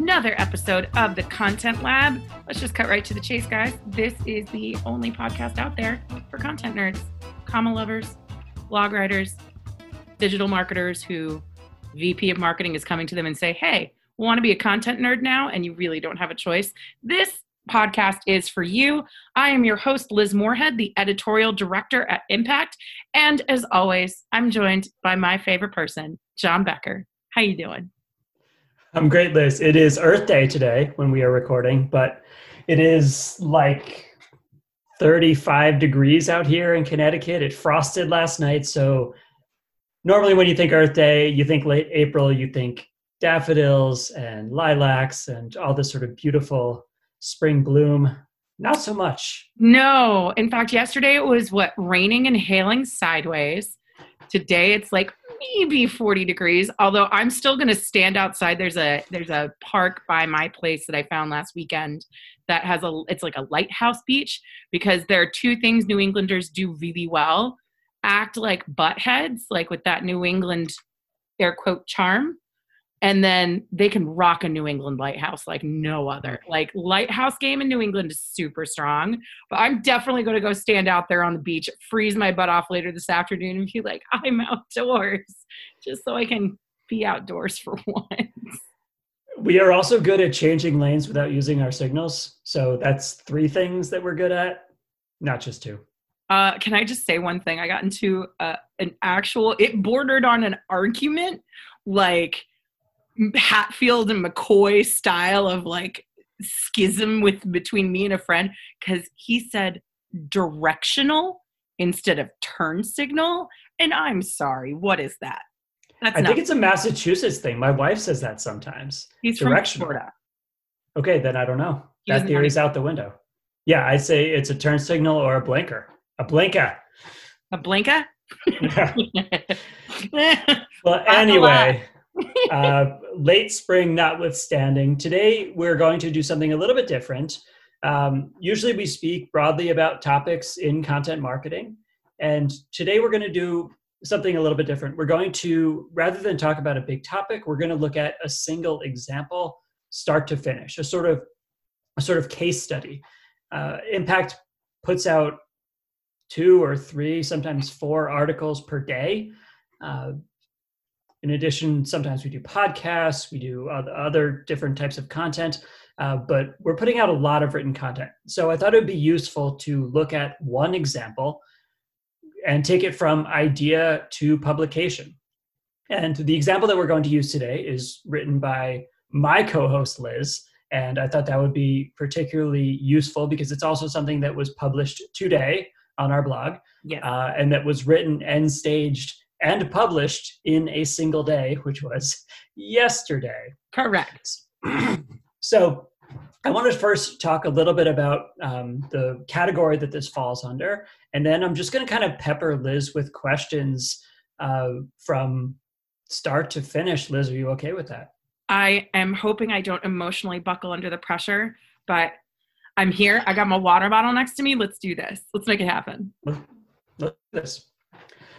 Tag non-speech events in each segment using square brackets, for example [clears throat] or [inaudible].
another episode of the Content Lab. Let's just cut right to the chase, guys. This is the only podcast out there for content nerds, comma lovers, blog writers, digital marketers who VP of marketing is coming to them and say, hey, want to be a content nerd now and you really don't have a choice. This podcast is for you. I am your host, Liz Moorhead, the editorial director at Impact. And as always, I'm joined by my favorite person, John Becker. How you doing? I'm great, Liz. It is Earth Day today when we are recording, but it is like 35 degrees out here in Connecticut. It frosted last night, so normally when you think Earth Day, you think late April, you think daffodils and lilacs and all this sort of beautiful spring bloom. Not so much. No. In fact, yesterday it was what raining and hailing sideways. Today it's like maybe 40 degrees although i'm still going to stand outside. There's a there's a park by my place that i found last weekend that has a it's like a lighthouse beach because there are two things new englanders do really well. Act like butt heads like with that new england air quote charm and then they can rock a New England lighthouse like no other. Like lighthouse game in New England is super strong, but I'm definitely going to go stand out there on the beach, freeze my butt off later this afternoon, and be like, [laughs] I'm outdoors, just so I can be outdoors for [laughs] once. We are also good at changing lanes without using our signals, so that's three things that we're good at, not just two. Uh, can I just say one thing? I got into uh, an actual, it bordered on an argument like Hatfield and McCoy style of like schism with between me and a friend because he said directional instead of turn signal. And I'm sorry, what is that? That's I think it's a Massachusetts thing. My wife says that sometimes. He's directional. from Florida. Okay, then I don't know. He that theory's out the window. Yeah, I'd say it's a turn signal or a blinker. A blinker. A blinker? [laughs] well, anyway, [laughs] uh, late spring notwithstanding, today we're going to do something a little bit different. Um, usually we speak broadly about topics in content marketing. And today we're going to do something a little bit different. We're going to, rather than talk about a big topic, we're going to look at a single example, start to finish, a sort of a sort of case study. Uh, Impact puts out two or three, sometimes four articles per day. Uh, in addition, sometimes we do podcasts, we do other different types of content, uh, but we're putting out a lot of written content. So I thought it would be useful to look at one example and take it from idea to publication. And the example that we're going to use today is written by my co host, Liz. And I thought that would be particularly useful because it's also something that was published today on our blog yeah. uh, and that was written and staged and published in a single day, which was yesterday. Correct. [clears throat] so I want to first talk a little bit about um, the category that this falls under, and then I'm just going to kind of pepper Liz with questions uh, from start to finish. Liz, are you okay with that? I am hoping I don't emotionally buckle under the pressure, but I'm here. I got my water bottle next to me. Let's do this. Let's make it happen. Let's this.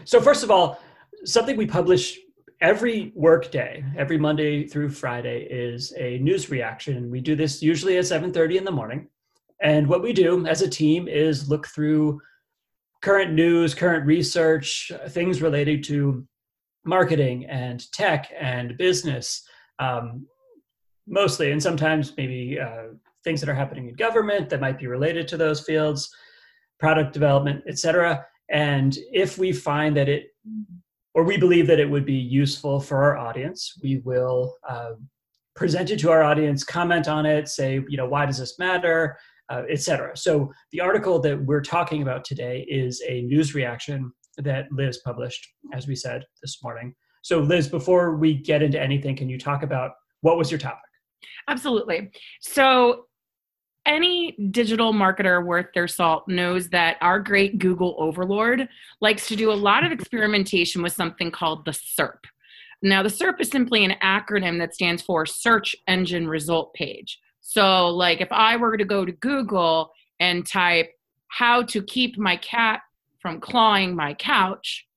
So first of all, something we publish every workday, every Monday through Friday, is a news reaction. We do this usually at 7:30 in the morning. And what we do as a team is look through current news, current research, things related to marketing and tech and business, um, mostly, and sometimes maybe uh, things that are happening in government that might be related to those fields, product development, etc. And if we find that it or we believe that it would be useful for our audience, we will uh, present it to our audience, comment on it, say, you know, why does this matter, uh, etc. So the article that we're talking about today is a news reaction that Liz published, as we said this morning. So Liz, before we get into anything, can you talk about what was your topic? Absolutely. So any digital marketer worth their salt knows that our great Google overlord likes to do a lot of experimentation with something called the SERP. Now, the SERP is simply an acronym that stands for Search Engine Result Page. So, like if I were to go to Google and type how to keep my cat from clawing my couch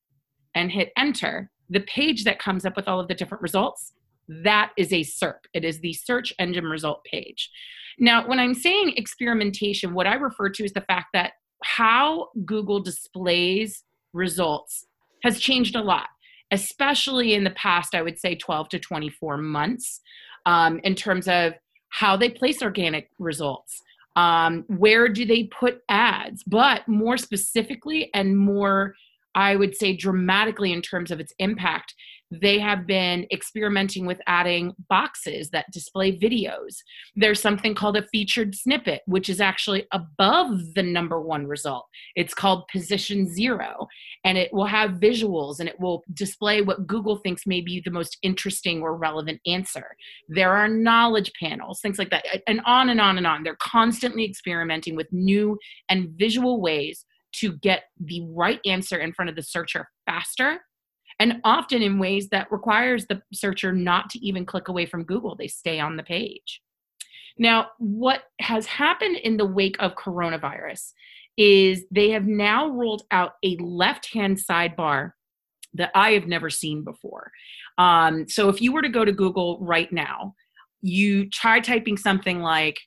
and hit enter, the page that comes up with all of the different results That is a SERP. It is the search engine result page. Now, when I'm saying experimentation, what I refer to is the fact that how Google displays results has changed a lot, especially in the past, I would say 12 to 24 months, um, in terms of how they place organic results. Um, where do they put ads? But more specifically and more, I would say, dramatically in terms of its impact, they have been experimenting with adding boxes that display videos. There's something called a featured snippet, which is actually above the number one result. It's called position zero, and it will have visuals and it will display what Google thinks may be the most interesting or relevant answer. There are knowledge panels, things like that, and on and on and on. They're constantly experimenting with new and visual ways to get the right answer in front of the searcher faster and often in ways that requires the searcher not to even click away from Google. They stay on the page. Now, what has happened in the wake of coronavirus is they have now rolled out a left hand sidebar that I have never seen before. Um, so if you were to go to Google right now, you try typing something like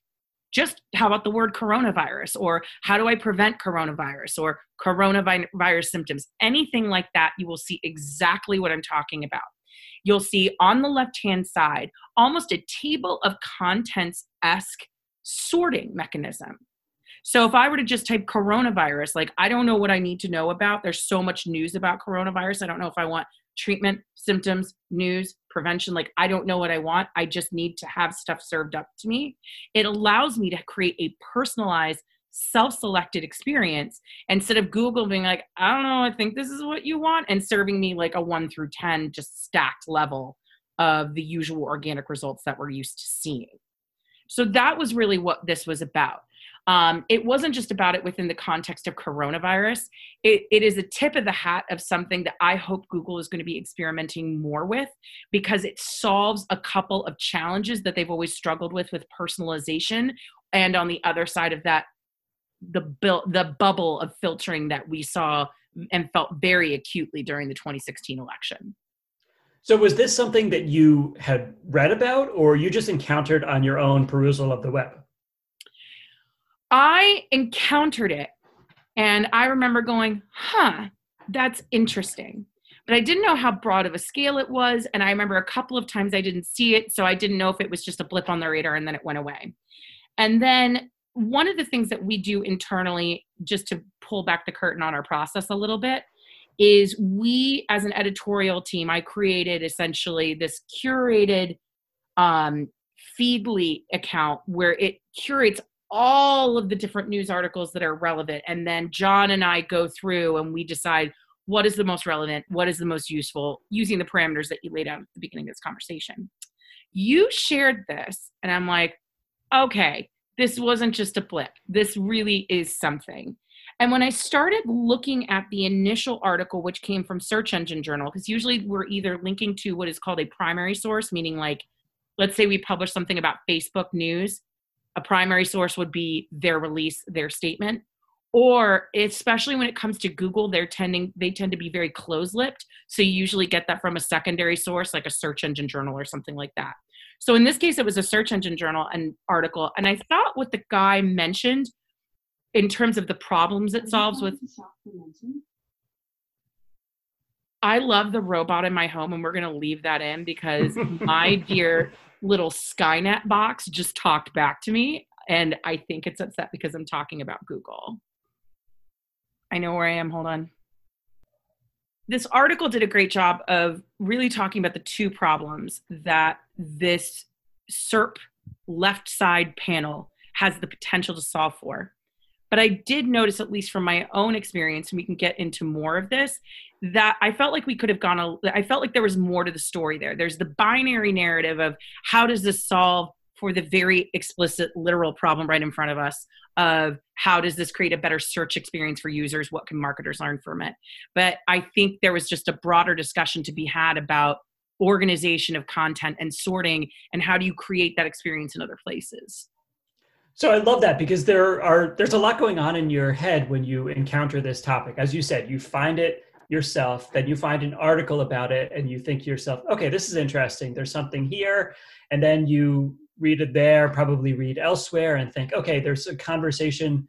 just how about the word coronavirus or how do I prevent coronavirus or coronavirus symptoms, anything like that, you will see exactly what I'm talking about. You'll see on the left hand side almost a table of contents esque sorting mechanism. So if I were to just type coronavirus, like I don't know what I need to know about. There's so much news about coronavirus. I don't know if I want treatment, symptoms, news, prevention. Like, I don't know what I want. I just need to have stuff served up to me. It allows me to create a personalized, self selected experience instead of Google being like, I don't know, I think this is what you want, and serving me like a one through 10, just stacked level of the usual organic results that we're used to seeing. So that was really what this was about. Um, it wasn't just about it within the context of coronavirus. It, it is a tip of the hat of something that I hope Google is going to be experimenting more with because it solves a couple of challenges that they've always struggled with with personalization. And on the other side of that, the bu- the bubble of filtering that we saw and felt very acutely during the 2016 election. So was this something that you had read about or you just encountered on your own perusal of the web? I encountered it and I remember going, huh, that's interesting. But I didn't know how broad of a scale it was. And I remember a couple of times I didn't see it. So I didn't know if it was just a blip on the radar and then it went away. And then one of the things that we do internally, just to pull back the curtain on our process a little bit, is we, as an editorial team, I created essentially this curated um, Feedly account where it curates all of the different news articles that are relevant. And then John and I go through and we decide what is the most relevant, what is the most useful, using the parameters that you laid out at the beginning of this conversation. You shared this, and I'm like, okay, this wasn't just a blip. This really is something. And when I started looking at the initial article, which came from Search Engine Journal, because usually we're either linking to what is called a primary source, meaning like, let's say we publish something about Facebook news, a primary source would be their release, their statement. Or especially when it comes to Google, they're tending they tend to be very close-lipped. So you usually get that from a secondary source, like a search engine journal or something like that. So in this case, it was a search engine journal and article. And I thought what the guy mentioned in terms of the problems it solves with I love the robot in my home, and we're going to leave that in because my [laughs] dear little Skynet box just talked back to me. And I think it's upset because I'm talking about Google. I know where I am. Hold on. This article did a great job of really talking about the two problems that this SERP left side panel has the potential to solve for. But I did notice, at least from my own experience, and we can get into more of this, that I felt like we could have gone, a, I felt like there was more to the story there. There's the binary narrative of how does this solve for the very explicit, literal problem right in front of us of how does this create a better search experience for users? What can marketers learn from it? But I think there was just a broader discussion to be had about organization of content and sorting and how do you create that experience in other places. So I love that because there are there's a lot going on in your head when you encounter this topic. As you said, you find it yourself, then you find an article about it and you think to yourself, okay, this is interesting. There's something here. And then you read it there, probably read elsewhere and think, okay, there's a conversation.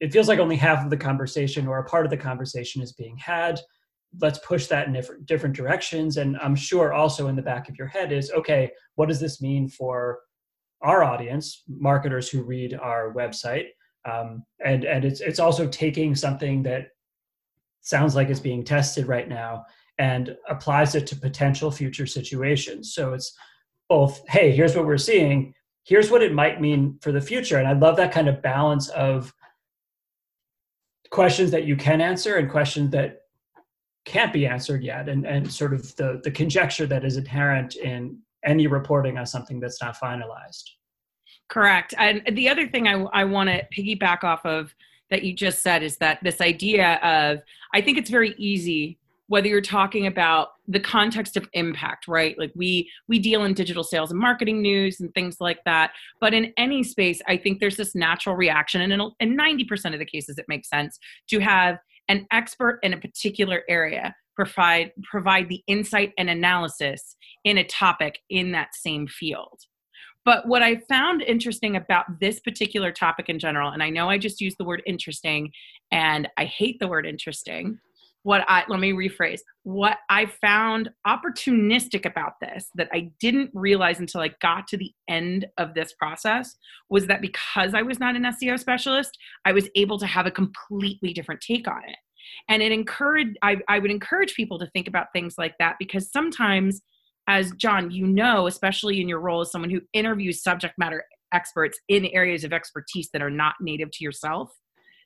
It feels like only half of the conversation or a part of the conversation is being had. Let's push that in different, different directions. And I'm sure also in the back of your head is, okay, what does this mean for our audience, marketers who read our website? Um, and and it's it's also taking something that sounds like it's being tested right now and applies it to potential future situations. So it's both, hey, here's what we're seeing, here's what it might mean for the future. And I love that kind of balance of questions that you can answer and questions that can't be answered yet and, and sort of the, the conjecture that is inherent in any reporting on something that's not finalized. Correct. And the other thing I, I want to piggyback off of that you just said is that this idea of, I think it's very easy whether you're talking about the context of impact right? Like we we deal in digital sales and marketing news and things like that. But in any space i think there's this natural reaction and in, in 90% of the cases it makes sense to have an expert in a particular area provide provide the insight and analysis in a topic in that same field but what I found interesting about this particular topic in general, and I know I just used the word interesting, and I hate the word interesting, what I let me rephrase what I found opportunistic about this that I didn't realize until I got to the end of this process was that because I was not an SEO specialist, I was able to have a completely different take on it. And it encouraged I, I would encourage people to think about things like that because sometimes, as John, you know, especially in your role as someone who interviews subject matter experts in areas of expertise that are not native to yourself,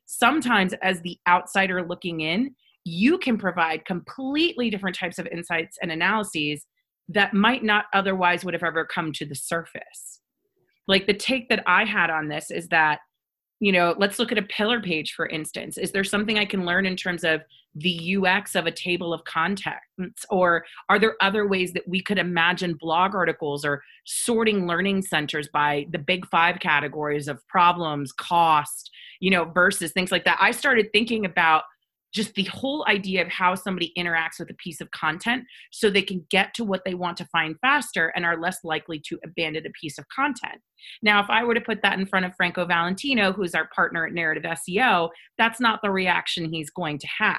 sometimes as the outsider looking in, you can provide completely different types of insights and analyses that might not otherwise would have ever come to the surface. Like the take that I had on this is that, you know, let's look at a pillar page, for instance. Is there something I can learn in terms of the UX of a table of contents? Or are there other ways that we could imagine blog articles or sorting learning centers by the big five categories of problems, cost, you know, versus things like that? I started thinking about just the whole idea of how somebody interacts with a piece of content so they can get to what they want to find faster and are less likely to abandon a piece of content. Now, if I were to put that in front of Franco Valentino, who's our partner at Narrative SEO, that's not the reaction he's going to have.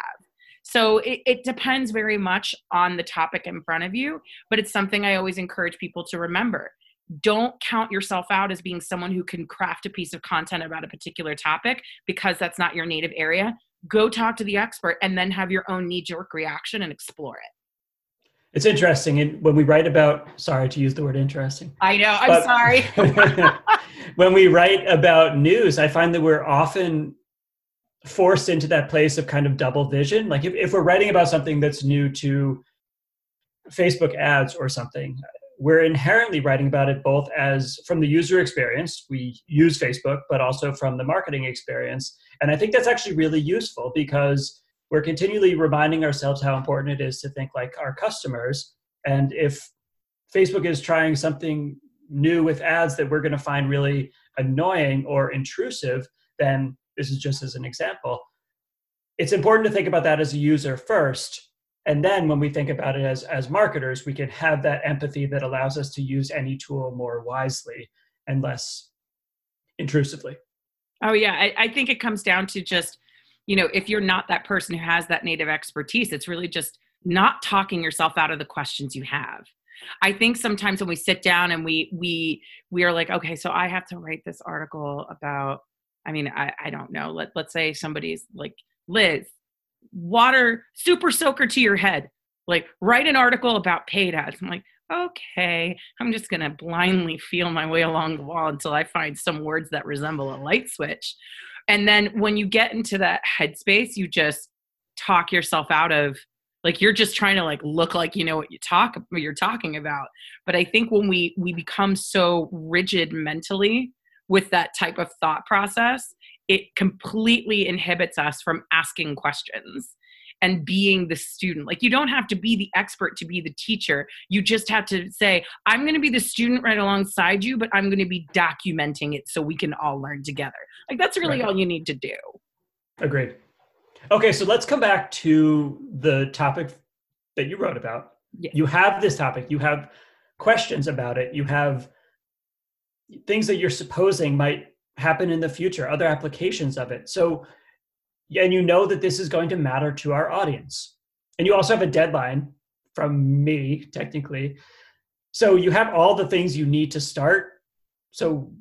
So it, it, depends very much on the topic in front of you, but it's something I always encourage people to remember. Don't count yourself out as being someone who can craft a piece of content about a particular topic because that's not your native area go talk to the expert and then have your own knee jerk reaction and explore it. It's interesting. And when we write about, sorry to use the word interesting. I know, I'm sorry. [laughs] when we write about news, I find that we're often forced into that place of kind of double vision. Like if, if we're writing about something that's new to Facebook ads or something, we're inherently writing about it both as from the user experience, we use Facebook, but also from the marketing experience. And I think that's actually really useful because we're continually reminding ourselves how important it is to think like our customers. And if Facebook is trying something new with ads that we're going to find really annoying or intrusive, then this is just as an example. It's important to think about that as a user first and then when we think about it as as marketers we can have that empathy that allows us to use any tool more wisely and less intrusively. Oh yeah. I, I, think it comes down to just you know if you're not that person who has that native expertise it's really just not talking yourself out of the questions you have. I think sometimes when we sit down and we we we are like okay so i have to write this article about i mean i, I don't know. Let, let's say somebody's like liz water super soaker to your head. Like write an article about paid ads. I'm like, okay, I'm just gonna blindly feel my way along the wall until I find some words that resemble a light switch. And then when you get into that headspace, you just talk yourself out of like you're just trying to like look like you know what you talk what you're talking about. But I think when we we become so rigid mentally with that type of thought process, it completely inhibits us from asking questions and being the student. Like you don't have to be the expert to be the teacher. You just have to say, I'm going to be the student right alongside you, but I'm going to be documenting it so we can all learn together. Like that's really right. all you need to do. Agreed. Okay, so let's come back to the topic that you wrote about. Yeah. You have this topic, you have questions about it, you have things that you're supposing might happen in the future, other applications of it. So, and you know that this is going to matter to our audience. And you also have a deadline from me, technically. So you have all the things you need to start. So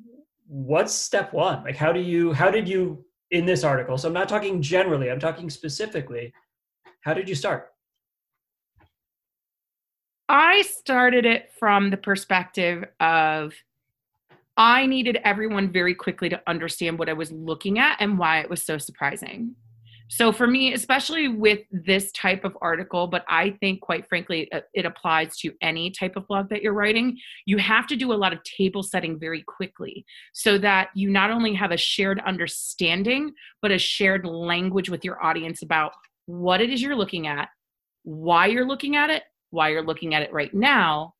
what's step one? Like how do you how did you in this article? So I'm not talking generally, I'm talking specifically. How did you start? I started it from the perspective of I needed everyone very quickly to understand what I was looking at and why it was so surprising. So for me, especially with this type of article, but I think quite frankly, uh, it applies to any type of blog that you're writing, you have to do a lot of table setting very quickly so that you not only have a shared understanding, but a shared language with your audience about what it is you're looking at, why you're looking at it, why you're looking at it right now,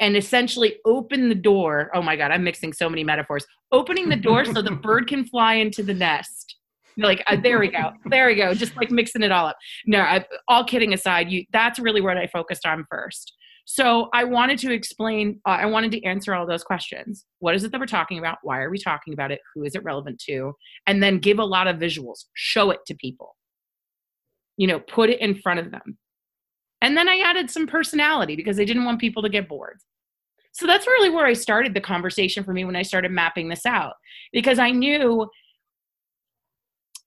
and essentially open the door. Oh my God, I'm mixing so many metaphors. Opening the door so the [laughs] bird can fly into the nest. Like uh, there we go there we go just like mixing it all up. No I, all kidding aside you that's really what i focused on first. So i wanted to explain uh, i wanted to answer all those questions. What is it that we're talking about? Why are we talking about it? Who is it relevant to? And then give a lot of visuals. Show it to people. You know put it in front of them. And then i added some personality because i didn't want people to get bored so that's really where i started the conversation for me when i started mapping this out because i knew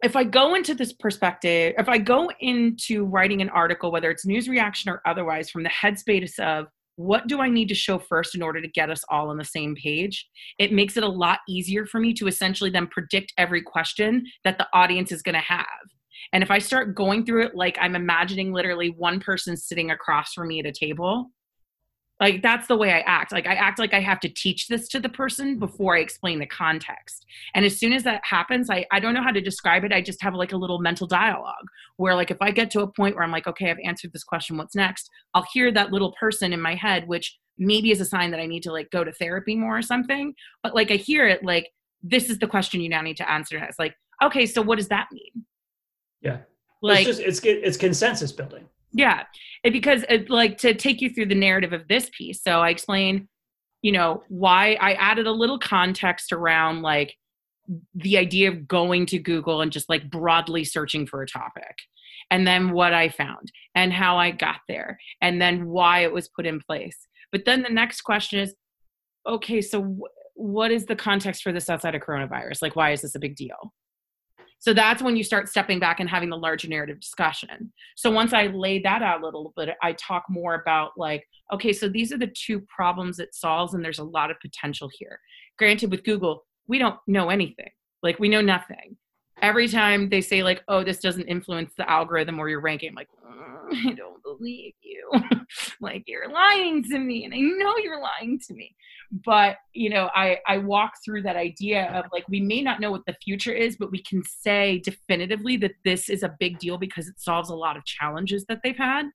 if I go into this perspective, if I go into writing an article, whether it's news reaction or otherwise, from the headspace of what do I need to show first in order to get us all on the same page, it makes it a lot easier for me to essentially then predict every question that the audience is going to have. And if I start going through it like I'm imagining literally one person sitting across from me at a table, like that's the way i act. Like i act like i have to teach this to the person before i explain the context. And as soon as that happens i, I don't know how to describe it. I just have like a little mental dialogue where like if i get to a point where i'm like okay i've answered this question what's next? I'll hear that little person in my head which maybe is a sign that i need to like go to therapy more or something. But like i hear it like this is the question you now need to answer. It's like okay so what does that mean? Yeah. Like it's just it's it's consensus building yeah, it, because it, like to take you through the narrative of this piece. So I explain, you know, why I added a little context around like the idea of going to Google and just like broadly searching for a topic, and then what I found and how I got there, and then why it was put in place. But then the next question is, okay, so w- what is the context for this outside of coronavirus? Like, why is this a big deal? So that's when you start stepping back and having the larger narrative discussion. So once I laid that out a little bit, I talk more about like, okay, so these are the two problems it solves, and there's a lot of potential here. Granted, with Google, we don't know anything. Like we know nothing. Every time they say like, oh, this doesn't influence the algorithm or your ranking, I'm like, mm, [laughs] I don't believe you. [laughs] like you're lying to me, and I know you're lying to me but you know i i walk through that idea of like we may not know what the future is but we can say definitively that this is a big deal because it solves a lot of challenges that they've had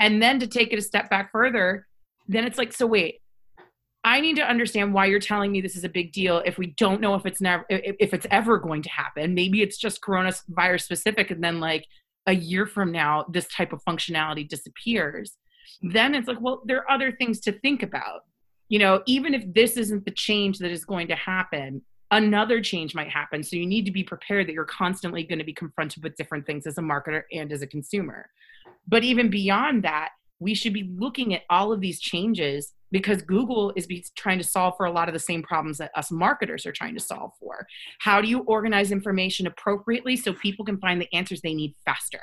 and then to take it a step back further then it's like so wait i need to understand why you're telling me this is a big deal if we don't know if it's never if it's ever going to happen. Maybe it's just coronavirus specific and then like a year from now this type of functionality disappears. Then it's like well there are other things to think about. You know even if this isn't the change that is going to happen another change might happen. So you need to be prepared that you're constantly going to be confronted with different things as a marketer and as a consumer. But even beyond that we should be looking at all of these changes because google is trying to solve for a lot of the same problems that us marketers are trying to solve for how do you organize information appropriately so people can find the answers they need faster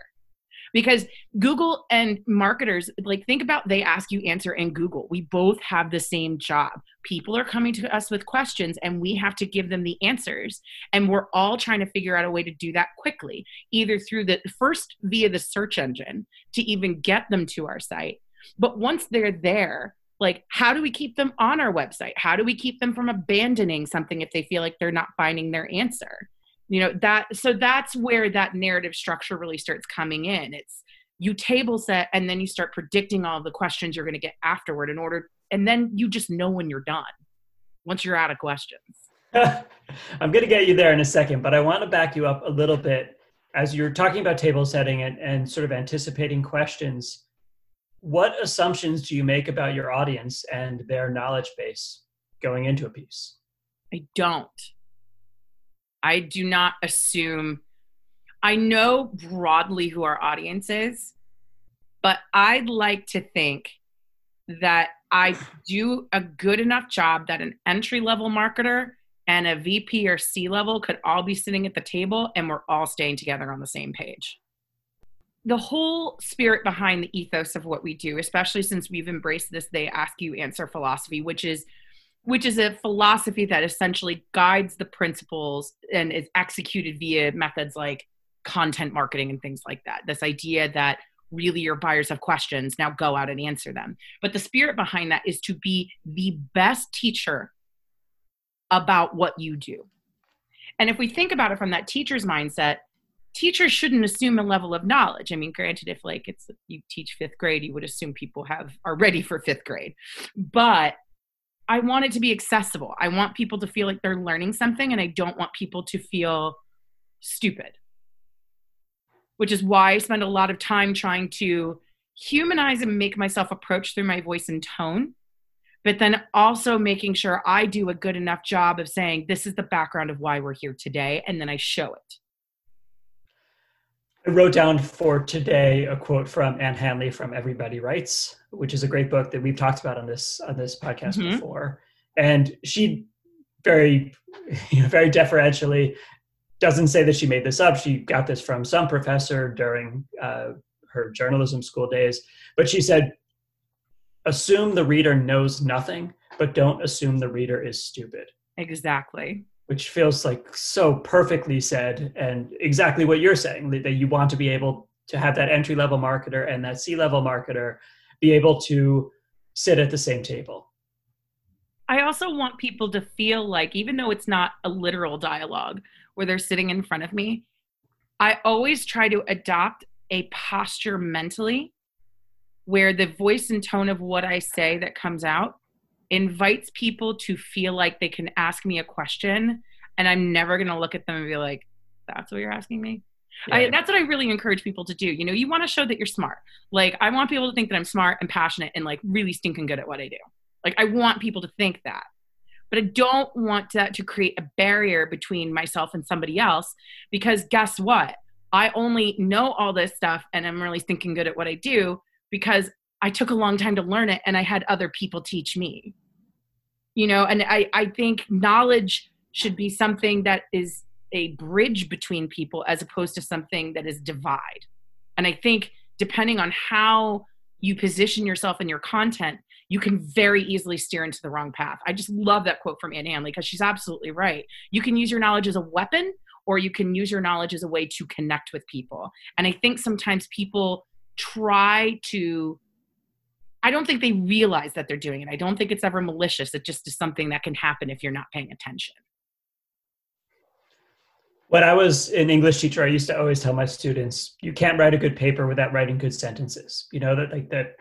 because Google and marketers, like, think about they ask you answer and Google. We both have the same job. People are coming to us with questions and we have to give them the answers. And we're all trying to figure out a way to do that quickly, either through the first via the search engine to even get them to our site. But once they're there, like how do we keep them on our website? How do we keep them from abandoning something if they feel like they're not finding their answer? You know that so that's where that narrative structure really starts coming in. It's you table set and then you start predicting all the questions you're going to get afterward in order and then you just know when you're done once you're out of questions. [laughs] I'm going to get you there in a second but i want to back you up a little bit. As you're talking about table setting and, and sort of anticipating questions, what assumptions do you make about your audience and their knowledge base going into a piece? I don't. I do not assume. I know broadly who our audience is, but I'd like to think that I do a good enough job that an entry level marketer and a VP or C level could all be sitting at the table and we're all staying together on the same page. The whole spirit behind the ethos of what we do, especially since we've embraced this they ask you answer philosophy, which is which is a philosophy that essentially guides the principles and is executed via methods like content marketing and things like that. This idea that really your buyers have questions, now go out and answer them. But the spirit behind that is to be the best teacher about what you do. And if we think about it from that teacher's mindset, teachers shouldn't assume a level of knowledge. I mean, granted, if like it's you teach fifth grade, you would assume people have are ready for fifth grade. But I want it to be accessible. I want people to feel like they're learning something, and I don't want people to feel stupid. Which is why I spend a lot of time trying to humanize and make myself approach through my voice and tone but then also making sure I do a good enough job of saying, this is the background of why we're here today, and then I show it. I wrote down for today a quote from Ann Handley from Everybody Writes, which is a great book that we've talked about on this on this podcast mm-hmm. before. And she very, [laughs] you know, very deferentially doesn't say that she made this up. She got this from some professor during uh, her journalism school days. But she said, assume the reader knows nothing, but don't assume the reader is stupid. Exactly. Which feels like so perfectly said and exactly what you're saying that you want to be able to have that entry level marketer and that C level marketer be able to sit at the same table. I also want people to feel like, even though it's not a literal dialogue where they're sitting in front of me, I always try to adopt a posture mentally where the voice and tone of what I say that comes out invites people to feel like they can ask me a question and I'm never going to look at them and be like, that's what you're asking me? Yeah. I, that's what I really encourage people to do. You know, you want to show that you're smart. Like, I want people to think that I'm smart and passionate and like really stinking good at what I do. Like, I want people to think that. But I don't want that to create a barrier between myself and somebody else because guess what? I only know all this stuff and I'm really stinking good at what I do because I took a long time to learn it and I had other people teach me. You know, and I, I think knowledge should be something that is a bridge between people as opposed to something that is divide. And I think depending on how you position yourself in your content, you can very easily steer into the wrong path. I just love that quote from Ann Handley because she's absolutely right. You can use your knowledge as a weapon or you can use your knowledge as a way to connect with people. And I think sometimes people try to I don't think they realize that they're doing it. I don't think it's ever malicious. It just is something that can happen if you're not paying attention. When I was an English teacher, I used to always tell my students, you can't write a good paper without writing good sentences. You know, that like that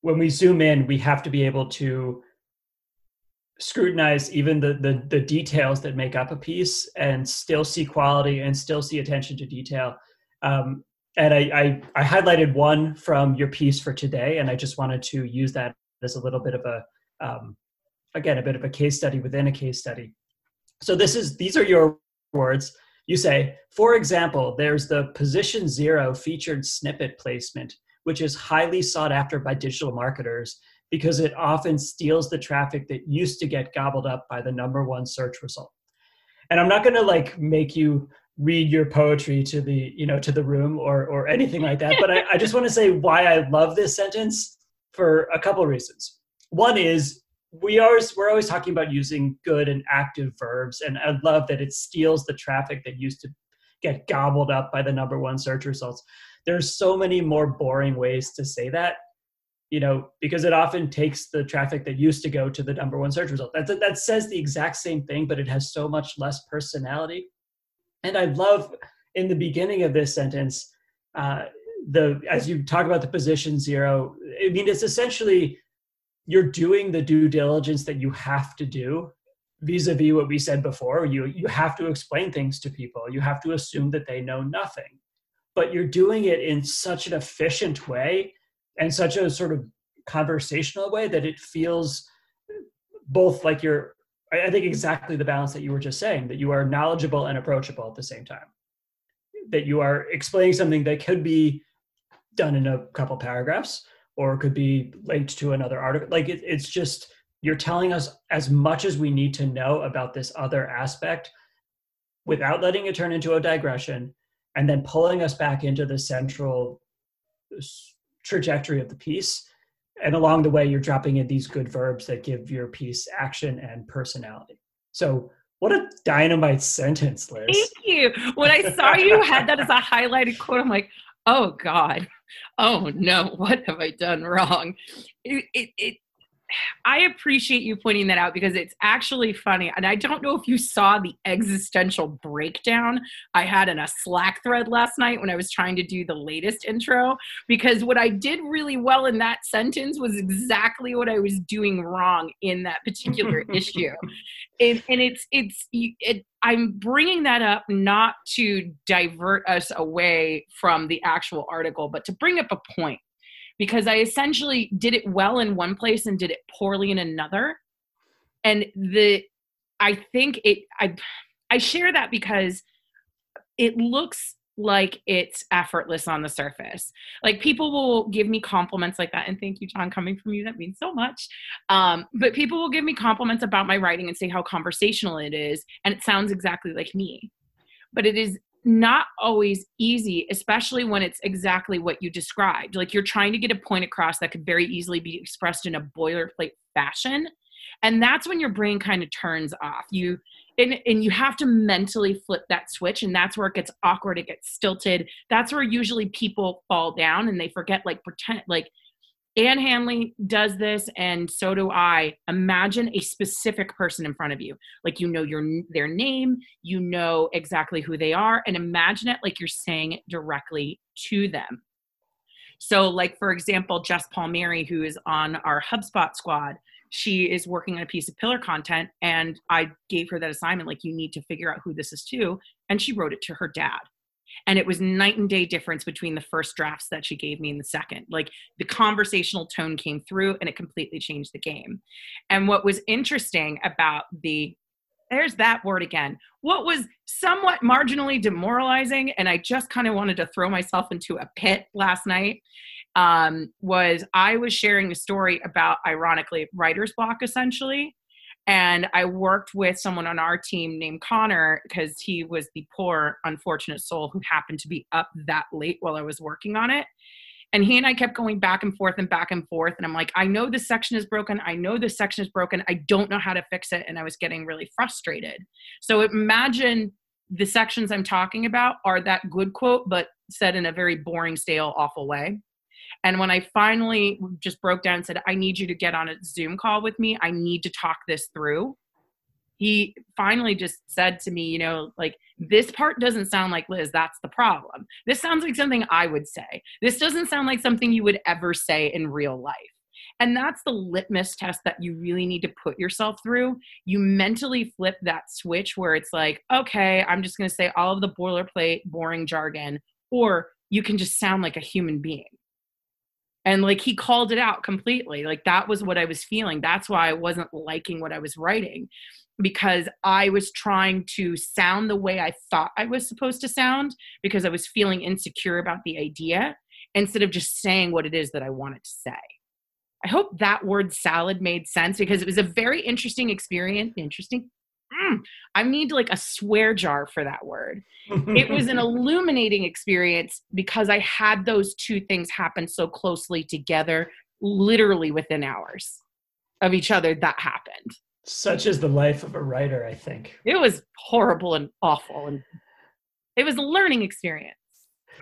when we zoom in, we have to be able to scrutinize even the, the the details that make up a piece and still see quality and still see attention to detail. Um, and I, I, I highlighted one from your piece for today, and I just wanted to use that as a little bit of a um, again a bit of a case study within a case study. So this is these are your words. You say, for example, there's the position zero featured snippet placement, which is highly sought after by digital marketers because it often steals the traffic that used to get gobbled up by the number one search result. And I'm not going to like make you read your poetry to the you know to the room or or anything like that. But I, I just want to say why i love this sentence for a couple of reasons. One is we are we're always talking about using good and active verbs and i love that it steals the traffic that used to get gobbled up by the number one search results. There's so many more boring ways to say that you know because it often takes the traffic that used to go to the number one search result. That, that says the exact same thing but it has so much less personality and I love in the beginning of this sentence, uh, the as you talk about the position zero, I mean it's essentially you're doing the due diligence that you have to do vis-a-vis what we said before. You you have to explain things to people. You have to assume that they know nothing. But you're doing it in such an efficient way and such a sort of conversational way that it feels both like you're i think exactly the balance that you were just saying that you are knowledgeable and approachable at the same time. That you are explaining something that could be done in a couple paragraphs or could be linked to another article. Like it, it's just you're telling us as much as we need to know about this other aspect without letting it turn into a digression and then pulling us back into the central trajectory of the piece and along the way you're dropping in these good verbs that give your piece action and personality. So what a dynamite sentence liz. Thank you. When i saw you had that as a highlighted quote i'm like oh god. Oh no. [laughs] What have i done wrong? It, it, it I appreciate you pointing that out because it's actually funny. And I don't know if you saw the existential breakdown I had in a Slack thread last night when I was trying to do the latest intro. Because what I did really well in that sentence was exactly what I was doing wrong in that particular [laughs] issue. And, and it's, it's, it, I'm bringing that up not to divert us away from the actual article, but to bring up a point because I essentially did it well in one place and did it poorly in another. And the I think it I I share that because it looks like it's effortless on the surface. Like people will give me compliments like that, and thank you, John, coming from you. That means so much. Um, but people will give me compliments about my writing and say how conversational it is, and it sounds exactly like me. But it is not always easy, especially when it's exactly what you described. Like you're trying to get a point across that could very easily be expressed in a boilerplate fashion. And that's when your brain kind of turns off. You and, and you have to mentally flip that switch, and that's where it gets awkward, it gets stilted. That's where usually people fall down and they forget, like, pretend like Ann Handley does this, and so do I. Imagine a specific person in front of you, like you know your their name, you know exactly who they are, and imagine it like you're saying it directly to them. So, like for example, Jess Palmieri, who is on our HubSpot squad, she is working on a piece of pillar content, and I gave her that assignment, like you need to figure out who this is to, and she wrote it to her dad and it was night and day difference between the first drafts that she gave me and the second. Like the conversational tone came through and it completely changed the game. And what was interesting about the there's that word again what was somewhat marginally demoralizing and i just kind of wanted to throw myself into a pit last night um, was i was sharing a story about ironically writer's block essentially and I worked with someone on our team named Connor because he was the poor, unfortunate soul who happened to be up that late while I was working on it. And he and I kept going back and forth and back and forth. And I'm like, I know this section is broken. I know this section is broken. I don't know how to fix it. And I was getting really frustrated. So imagine the sections I'm talking about are that good quote, but said in a very boring, stale, awful way. And when I finally just broke down and said, I need you to get on a Zoom call with me, I need to talk this through. He finally just said to me, you know, like, this part doesn't sound like Liz, that's the problem. This sounds like something I would say. This doesn't sound like something you would ever say in real life. And that's the litmus test that you really need to put yourself through. You mentally flip that switch where it's like, okay, I'm just going to say all of the boilerplate, boring jargon, or you can just sound like a human being and like he called it out completely. Like that was what i was feeling. That's why i wasn't liking what i was writing because i was trying to sound the way i thought i was supposed to sound because i was feeling insecure about the idea instead of just saying what it is that i wanted to say. I hope that word salad made sense because it was a very interesting experience interesting mm, I need like a swear jar for that word. it was an [laughs] illuminating experience because I had those two things happen so closely together, literally within hours of each other. That happened. Such is the life of a writer, I think. It was horrible and awful, and it was a learning experience.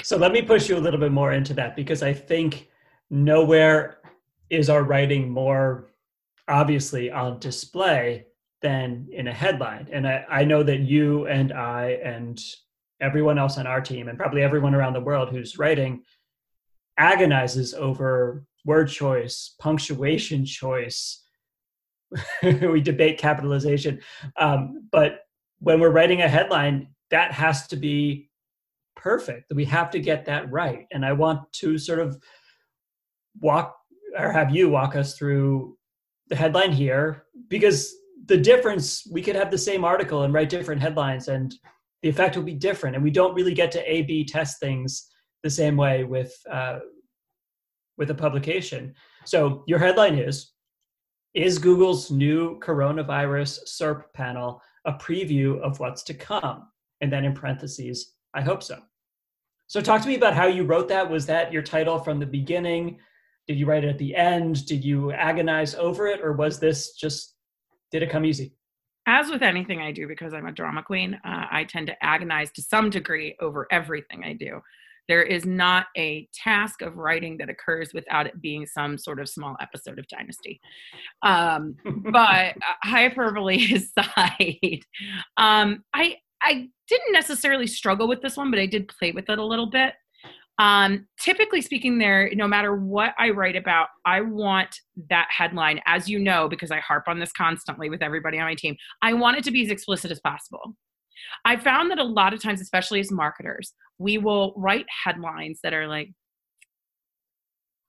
So let me push you a little bit more into that because I think nowhere is our writing more obviously on display than in a headline. And I, I know that you and I and everyone else on our team, and probably everyone around the world who's writing, agonizes over word choice, punctuation choice, [laughs] we debate capitalization. Um, but when we're writing a headline, that has to be perfect. We have to get that right. And I want to sort of walk or have you walk us through the headline here because the difference we could have the same article and write different headlines and the effect will be different. And we don't really get to a b test things the same way with uh, with a publication. So your headline is is google's new coronavirus serp panel a preview of what's to come? And then in parentheses i hope so. So talk to me about how you wrote that. Was that your title from the beginning? Did you write it at the end? Did you agonize over it? Or was this just did it come easy? As with anything i do because i'm a drama queen uh, i tend to agonize to some degree over everything i do. There is not a task of writing that occurs without it being some sort of small episode of dynasty. Um, [laughs] but uh, hyperbole [laughs] aside um, i i didn't necessarily struggle with this one but i did play with it a little bit um, typically speaking, there, no matter what I write about, I want that headline, as you know, because I harp on this constantly with everybody on my team, I want it to be as explicit as possible. I found that a lot of times, especially as marketers, we will write headlines that are like,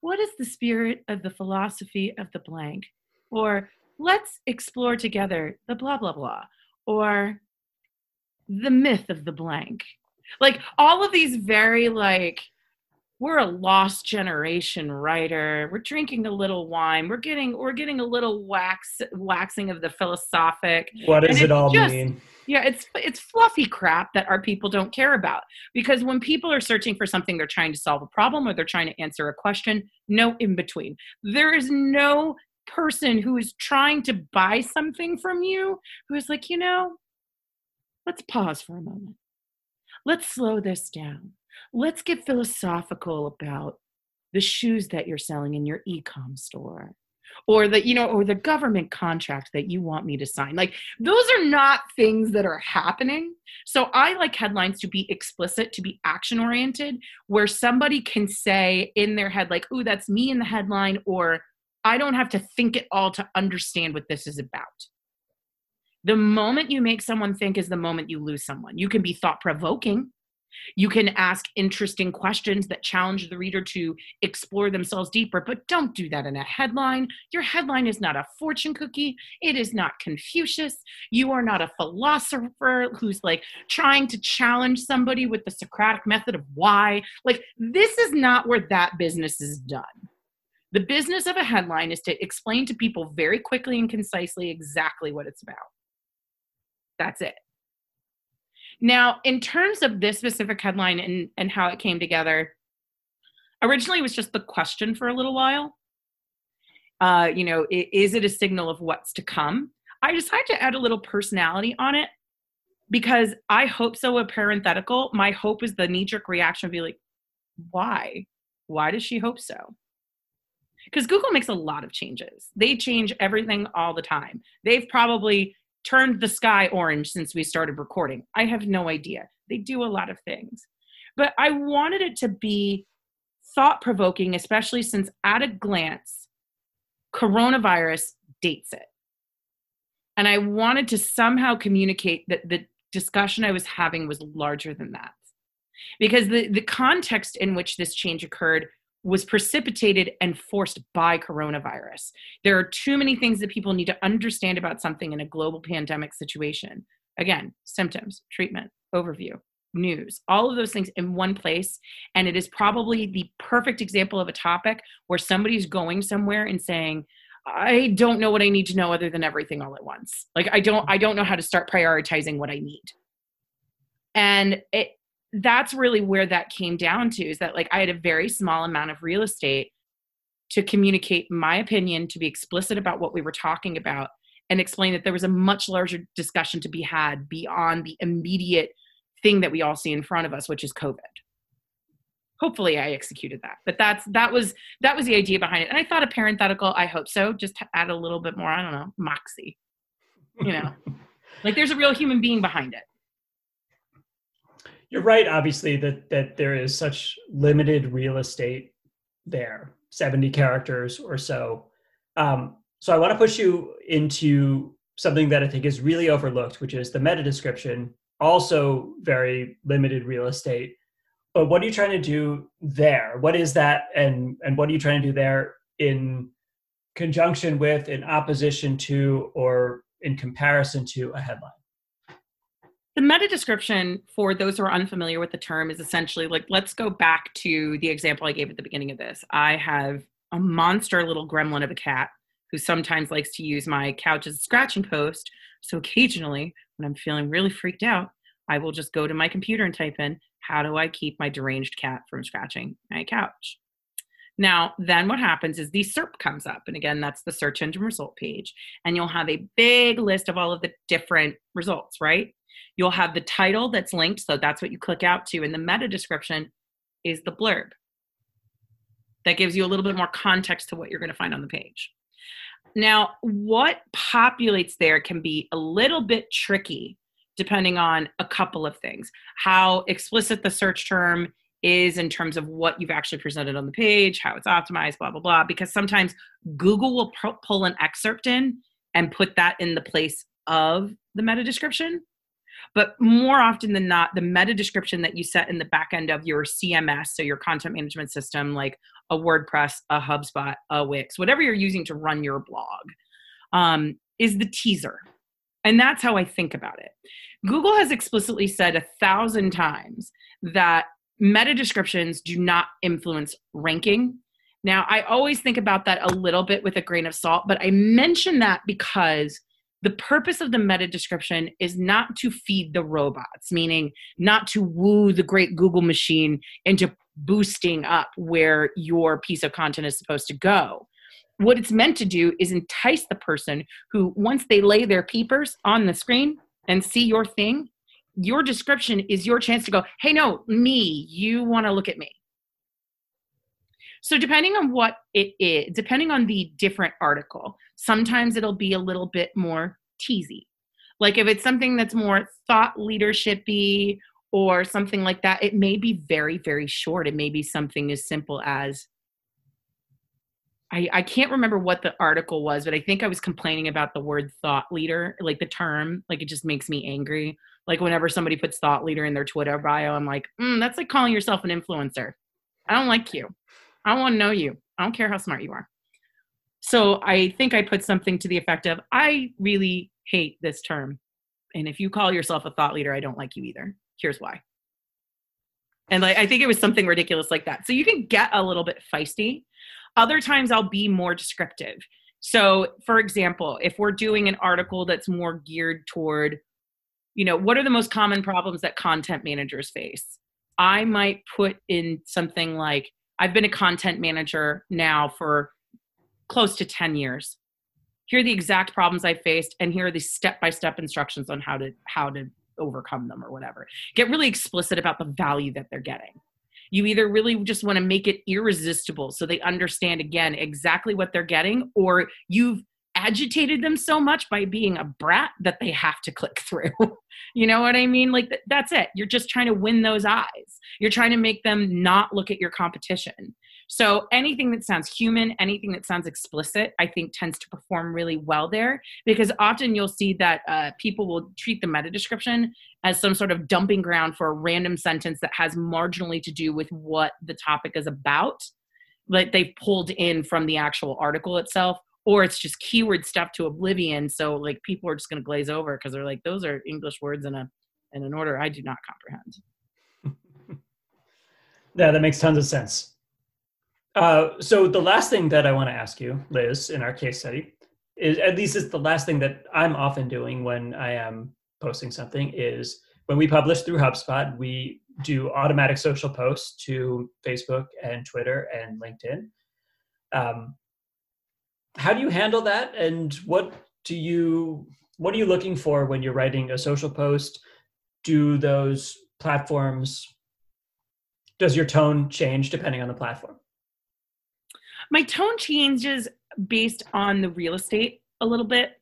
What is the spirit of the philosophy of the blank? Or let's explore together the blah, blah, blah. Or the myth of the blank. Like all of these very like we're a lost generation writer. We're drinking a little wine. We're getting we're getting a little wax waxing of the philosophic. What does it all just, mean? Yeah it's it's fluffy crap that our people don't care about. Because when people are searching for something they're trying to solve a problem or they're trying to answer a question no in between there is no person who is trying to buy something from you who is like you know let's pause for a moment. Let's slow this down let's get philosophical about the shoes that you're selling in your e-com store or the you know or the government contract that you want me to sign. Like those are not things that are happening. So i like headlines to be explicit to be action oriented where somebody can say in their head like ooh that's me in the headline or i don't have to think it all to understand what this is about. The moment you make someone think is the moment you lose someone. You can be thought provoking you can ask interesting questions that challenge the reader to explore themselves deeper, but don't do that in a headline. Your headline is not a fortune cookie. It is not Confucius. You are not a philosopher who's like trying to challenge somebody with the Socratic method of why. Like, this is not where that business is done. The business of a headline is to explain to people very quickly and concisely exactly what it's about. That's it. Now, in terms of this specific headline and, and how it came together, originally it was just the question for a little while. Uh, you know, is it a signal of what's to come? I decided to add a little personality on it because I hope so. A parenthetical, my hope is the knee jerk reaction would be like, why? Why does she hope so? Because Google makes a lot of changes. They change everything all the time. They've probably turned the sky orange since we started recording. I have no idea. They do a lot of things. But I wanted it to be thought provoking, especially since at a glance, coronavirus dates it. And I wanted to somehow communicate that the discussion I was having was larger than that. Because the, the context in which this change occurred was precipitated and forced by coronavirus. There are too many things that people need to understand about something in a global pandemic situation. Again, symptoms, treatment, overview, news, all of those things in one place. And it is probably the perfect example of a topic where somebody's going somewhere and saying, I don't know what I need to know other than everything all at once. Like I don't I don't know how to start prioritizing what I need. And it that's really where that came down to is that like I had a very small amount of real estate to communicate my opinion, to be explicit about what we were talking about, and explain that there was a much larger discussion to be had beyond the immediate thing that we all see in front of us, which is COVID. Hopefully I executed that. But that's that was that was the idea behind it. And I thought a parenthetical, I hope so, just to add a little bit more, I don't know, moxie. You know. [laughs] like there's a real human being behind it you're right obviously that that there is such limited real estate there 70 characters or so um, so I want to push you into something that I think is really overlooked, which is the meta description. Also, very limited real estate. But what are you trying to do there? What is that, and and what are you trying to do there in conjunction with, in opposition to, or in comparison to a headline? The meta description, for those who are unfamiliar with the term, is essentially like let's go back to the example I gave at the beginning of this. I have a monster little gremlin of a cat who sometimes likes to use my couch as a scratching post. So occasionally, when I'm feeling really freaked out, I will just go to my computer and type in, How do I keep my deranged cat from scratching my couch? Now, then what happens is the SERP comes up. And again, that's the search engine result page. And you'll have a big list of all of the different results, right? You'll have the title that's linked. So that's what you click out to. And the meta description is the blurb. That gives you a little bit more context to what you're going to find on the page. Now, what populates there can be a little bit tricky depending on a couple of things. How explicit the search term is in terms of what you've actually presented on the page, how it's optimized, blah, blah, blah. Because sometimes Google will pull an excerpt in and put that in the place of the meta description. But more often than not, the meta description that you set in the back end of your CMS, so your content management system, like a WordPress, a HubSpot, a Wix, whatever you're using to run your blog, um, is the teaser. And that's how I think about it. Google has explicitly said a thousand times that meta descriptions do not influence ranking. Now, I always think about that a little bit with a grain of salt, but I mention that because the purpose of the meta description is not to feed the robots, meaning not to woo the great Google machine into boosting up where your piece of content is supposed to go. What it's meant to do is entice the person who, once they lay their peepers on the screen and see your thing, your description is your chance to go, hey, no, me, you want to look at me. So, depending on what it is, depending on the different article, sometimes it'll be a little bit more teasy. Like if it's something that's more thought leadershipy or something like that, it may be very, very short. It may be something as simple as I, I can't remember what the article was, but I think I was complaining about the word thought leader, like the term, like it just makes me angry. Like whenever somebody puts thought leader in their Twitter bio, I'm like, mm, that's like calling yourself an influencer. I don't like you. I want to know you. I don't care how smart you are. So I think I put something to the effect of, I really hate this term. And if you call yourself a thought leader, I don't like you either. Here's why. And like I think it was something ridiculous like that. So you can get a little bit feisty. Other times I'll be more descriptive. So for example, if we're doing an article that's more geared toward, you know, what are the most common problems that content managers face? I might put in something like I've been a content manager now for close to 10 years. Here are the exact problems I faced, and here are the step-by-step instructions on how to how to overcome them or whatever. Get really explicit about the value that they're getting. You either really just want to make it irresistible so they understand again exactly what they're getting, or you've agitated them so much by being a brat that they have to click through. [laughs] you know what I mean? Like th- that's it. You're just trying to win those eyes. You're trying to make them not look at your competition. So anything that sounds human, anything that sounds explicit, I think tends to perform really well there because often you'll see that uh, people will treat the meta description as some sort of dumping ground for a random sentence that has marginally to do with what the topic is about. Like they've pulled in from the actual article itself or it's just keyword stuff to oblivion so like people are just going to glaze over because they're like those are english words in a in an order i do not comprehend. [laughs] Yeah that makes tons of sense. Uh, so the last thing that i want to ask you liz in our case study is at least it's the last thing that i'm often doing when i am posting something is when we publish through hubspot we do automatic social posts to facebook and twitter and linkedin. Um, how do you handle that? And what do you what are you looking for when you're writing a social post? Do those platforms does your tone change depending on the platform? My tone changes based on the real estate a little bit.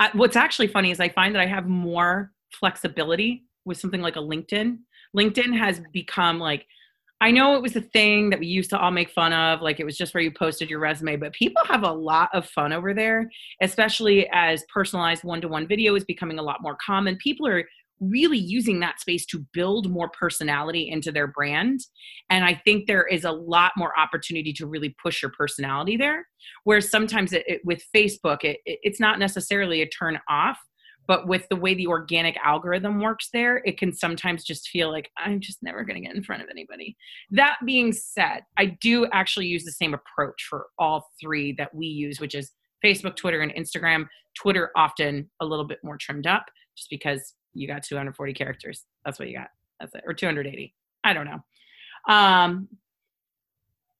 I, what's actually funny is i find that i have more flexibility with something like a linkedin. Linkedin has become like I know it was a thing that we used to all make fun of, like it was just where you posted your resume, but people have a lot of fun over there, especially as personalized one to one video is becoming a lot more common. People are really using that space to build more personality into their brand. And I think there is a lot more opportunity to really push your personality there. Whereas sometimes it, it, with Facebook, it, it's not necessarily a turn off, but with the way the organic algorithm works there it can sometimes just feel like i'm just never going to get in front of anybody. That being said i do actually use the same approach for all three that we use which is facebook twitter and instagram. Twitter often a little bit more trimmed up just because you got 240 characters. That's what you got. That's it. Or 280 i don't know. Um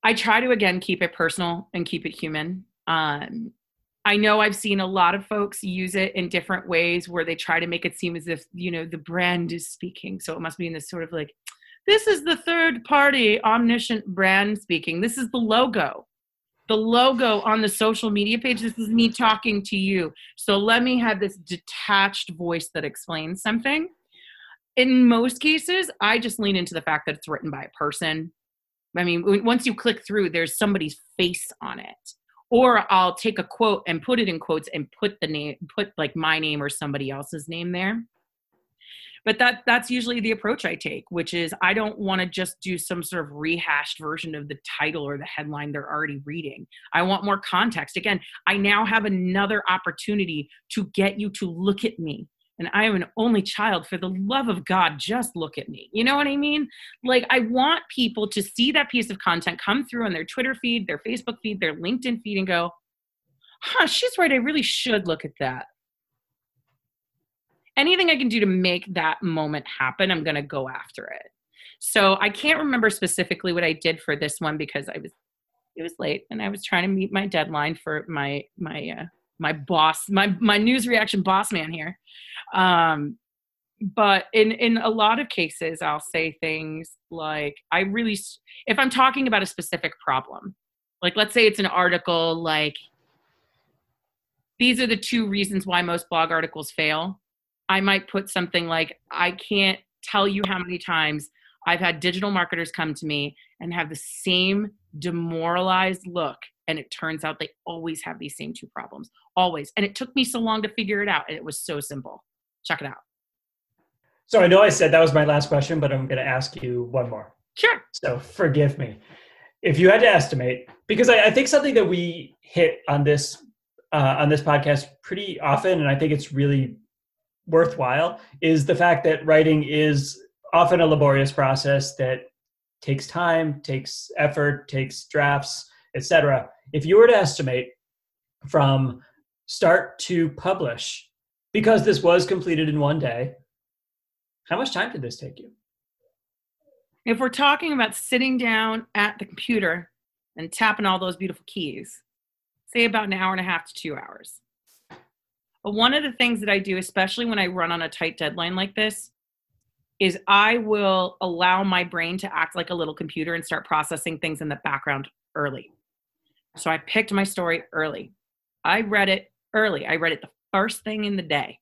i try to again keep it personal and keep it human. Um I know I've seen a lot of folks use it in different ways where they try to make it seem as if, you know, the brand is speaking. So it must be in this sort of like, this is the third party omniscient brand speaking. This is the logo. The logo on the social media page, this is me talking to you. So let me have this detached voice that explains something. In most cases, I just lean into the fact that it's written by a person. I mean, once you click through, there's somebody's face on it or I'll take a quote and put it in quotes and put the name, put like my name or somebody else's name there. But that that's usually the approach I take, which is I don't want to just do some sort of rehashed version of the title or the headline they're already reading. I want more context. Again, I now have another opportunity to get you to look at me and I am an only child. For the love of God, just look at me. You know what I mean? Like, I want people to see that piece of content come through on their Twitter feed, their Facebook feed, their LinkedIn feed, and go, huh, she's right. I really should look at that. Anything I can do to make that moment happen, I'm going to go after it. So I can't remember specifically what I did for this one because I was it was late and I was trying to meet my deadline for my my uh, my boss, my my news reaction boss man here. Um, but in in a lot of cases, I'll say things like, "I really," if I'm talking about a specific problem, like let's say it's an article like, "These are the two reasons why most blog articles fail." I might put something like, "I can't tell you how many times." I've had digital marketers come to me and have the same demoralized look and it turns out they always have these same two problems always and it took me so long to figure it out and it was so simple check it out. So i know i said that was my last question but i'm going to ask you one more. Sure. So forgive me. If you had to estimate because i, I think something that we hit on this uh, on this podcast pretty often and i think it's really worthwhile is the fact that writing is often a laborious process that takes time takes effort takes drafts etc. If you were to estimate from start to publish, because this was completed in one day, how much time did this take you? If we're talking about sitting down at the computer and tapping all those beautiful keys, say about an hour and a half to two hours. But one of the things that I do, especially when I run on a tight deadline like this, is I will allow my brain to act like a little computer and start processing things in the background early. So I picked my story early. I read it early. I read it the first thing in the day.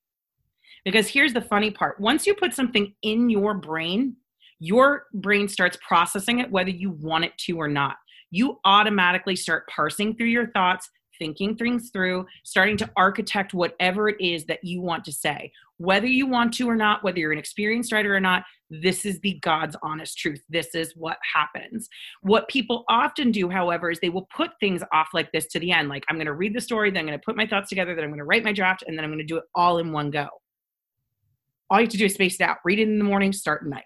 Because here's the funny part once you put something in your brain, your brain starts processing it whether you want it to or not. You automatically start parsing through your thoughts, thinking things through, starting to architect whatever it is that you want to say. Whether you want to or not, whether you're an experienced writer or not, this is the God's honest truth. This is what happens. What people often do, however, is they will put things off like this to the end. Like, I'm going to read the story, then I'm going to put my thoughts together, then I'm going to write my draft, and then I'm going to do it all in one go. All you have to do is space it out. Read it in the morning, start at night.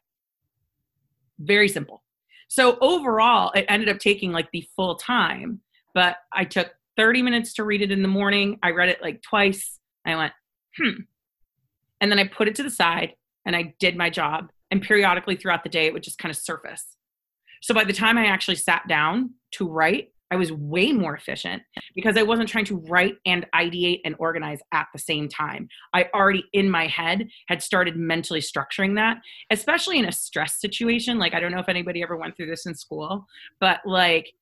Very simple. So overall, it ended up taking like the full time, but I took 30 minutes to read it in the morning. I read it like twice. I went, hmm. And then I put it to the side and I did my job. And periodically throughout the day, it would just kind of surface. So by the time I actually sat down to write, I was way more efficient because I wasn't trying to write and ideate and organize at the same time. I already in my head had started mentally structuring that, especially in a stress situation. Like, I don't know if anybody ever went through this in school, but like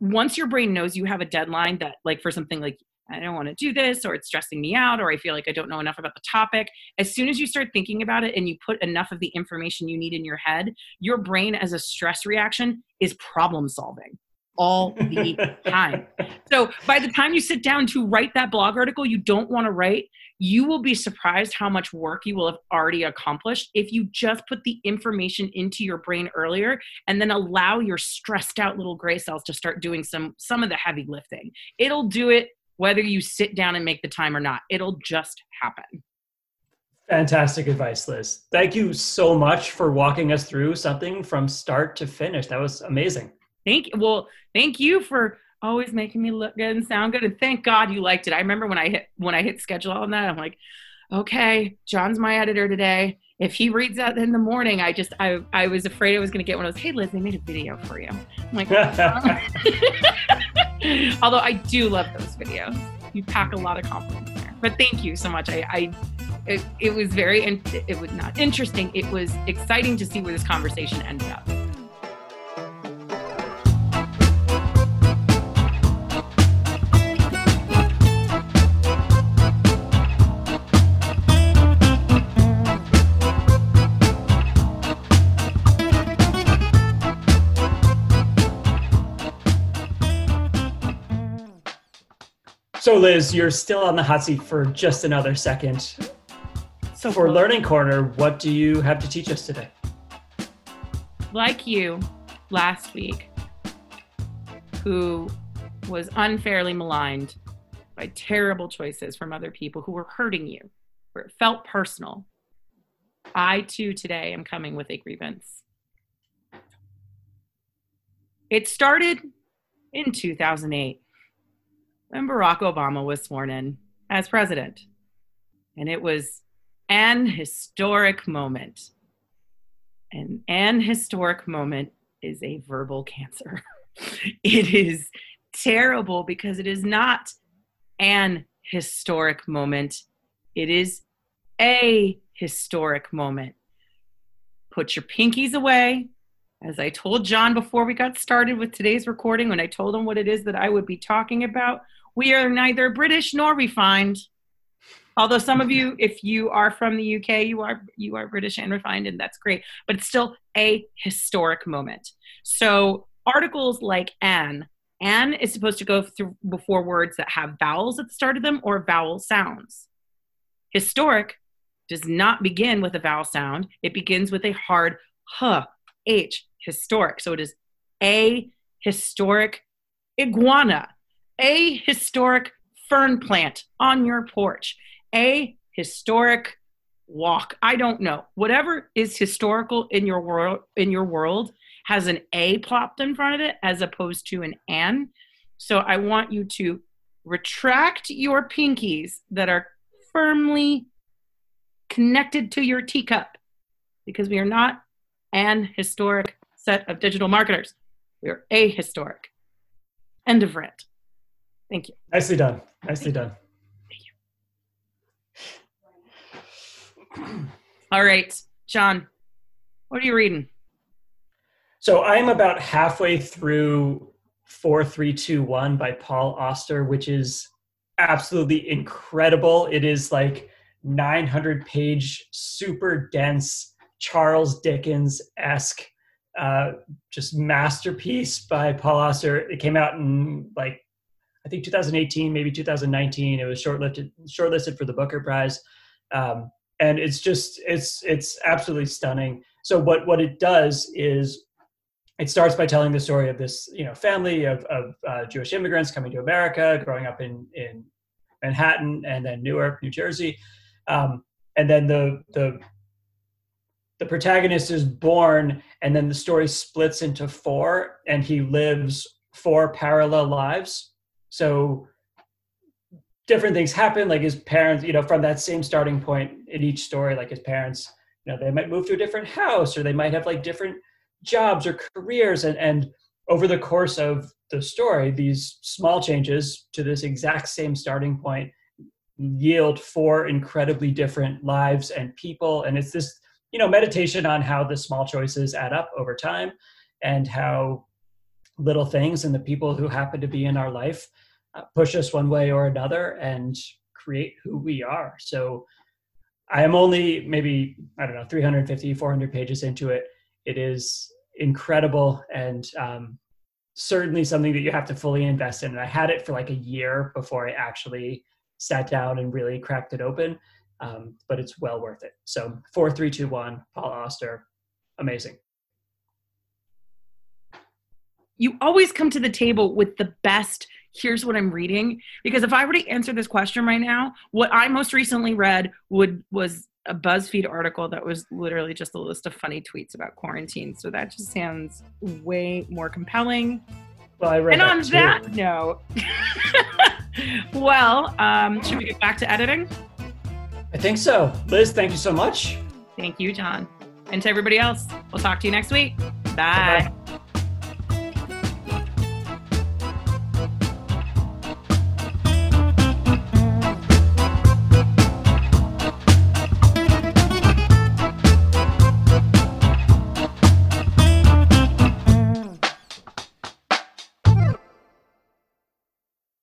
once your brain knows you have a deadline that like for something like I don't want to do this, or it's stressing me out, or I feel like I don't know enough about the topic. As soon as you start thinking about it and you put enough of the information you need in your head, your brain, as a stress reaction, is problem solving all the [laughs] time. So by the time you sit down to write that blog article you don't want to write, you will be surprised how much work you will have already accomplished if you just put the information into your brain earlier and then allow your stressed out little gray cells to start doing some some of the heavy lifting. It'll do it whether you sit down and make the time or not. It'll just happen. Fantastic advice, Liz. Thank you so much for walking us through something from start to finish. That was amazing. Thank well, thank you for always making me look good and sound good. And thank God you liked it. I remember when I hit when I hit schedule on that, I'm like, okay, John's my editor today. If he reads that in the morning, I just I I was afraid I was gonna get one of those, hey Liz, they made a video for you. I'm like [laughs] although I do love those videos. You pack a lot of confidence there. But thank you so much. I, I it, it was very it was not interesting. It was exciting to see where this conversation ended up. So, Liz, you're still on the hot seat for just another second. So, for cool. Learning Corner, what do you have to teach us today? Like you last week, who was unfairly maligned by terrible choices from other people who were hurting you, where it felt personal. I too today am coming with a grievance. It started in 2008 when Barack Obama was sworn in as president. And it was an historic moment. And an historic moment is a verbal cancer. [laughs] it is terrible because it is not an historic moment, it is a historic moment. Put your pinkies away. As I told John before we got started with today's recording, when I told him what it is that I would be talking about, we are neither British nor refined. Although some of you, if you are from the UK, you are you are British and refined, and that's great. But it's still a historic moment. So articles like "an" "an" is supposed to go through before words that have vowels at the start of them or vowel sounds. Historic does not begin with a vowel sound. It begins with a hard h, h, historic. So it is a historic iguana a historic fern plant on your porch, a historic walk. I don't know. Whatever is historical in your world in your world has an A plopped in front of it as opposed to an an. So I want you to retract your pinkies that are firmly connected to your teacup because we are not an historic set of digital marketers. We are ahistoric. End of rant. Thank you. Nicely done. Nicely done. Thank you. All right, John, what are you reading? So I'm about halfway through 4321 by Paul Auster, which is absolutely incredible. It is like 900 page, super dense, Charles Dickens esque, uh, just masterpiece by Paul Auster. It came out in like I think 2018, maybe 2019. It was shortlisted shortlisted for the Booker Prize, um, and it's just it's it's absolutely stunning. So what what it does is it starts by telling the story of this you know family of, of uh, Jewish immigrants coming to America, growing up in in Manhattan and then Newark, New Jersey, um, and then the the the protagonist is born, and then the story splits into four, and he lives four parallel lives so different things happen like his parents you know from that same starting point in each story like his parents you know they might move to a different house or they might have like different jobs or careers and and over the course of the story these small changes to this exact same starting point yield four incredibly different lives and people and it's this you know meditation on how the small choices add up over time and how little things and the people who happen to be in our life uh, push us one way or another and create who we are. So I am only maybe, I don't know, 350, 400 pages into it. It is incredible and um, certainly something that you have to fully invest in. And I had it for like a year before I actually sat down and really cracked it open. Um, but it's well worth it. So four, three, two, one, Paul Auster, amazing. You always come to the table with the best here's what I'm reading. Because if I were to answer this question right now, what I most recently read would was a BuzzFeed article that was literally just a list of funny tweets about quarantine. So that just sounds way more compelling. Well, I read and that on too. that note, [laughs] well, um, should we get back to editing? I think so. Liz, thank you so much. Thank you, John. And to everybody else, we'll talk to you next week. Bye. Bye-bye.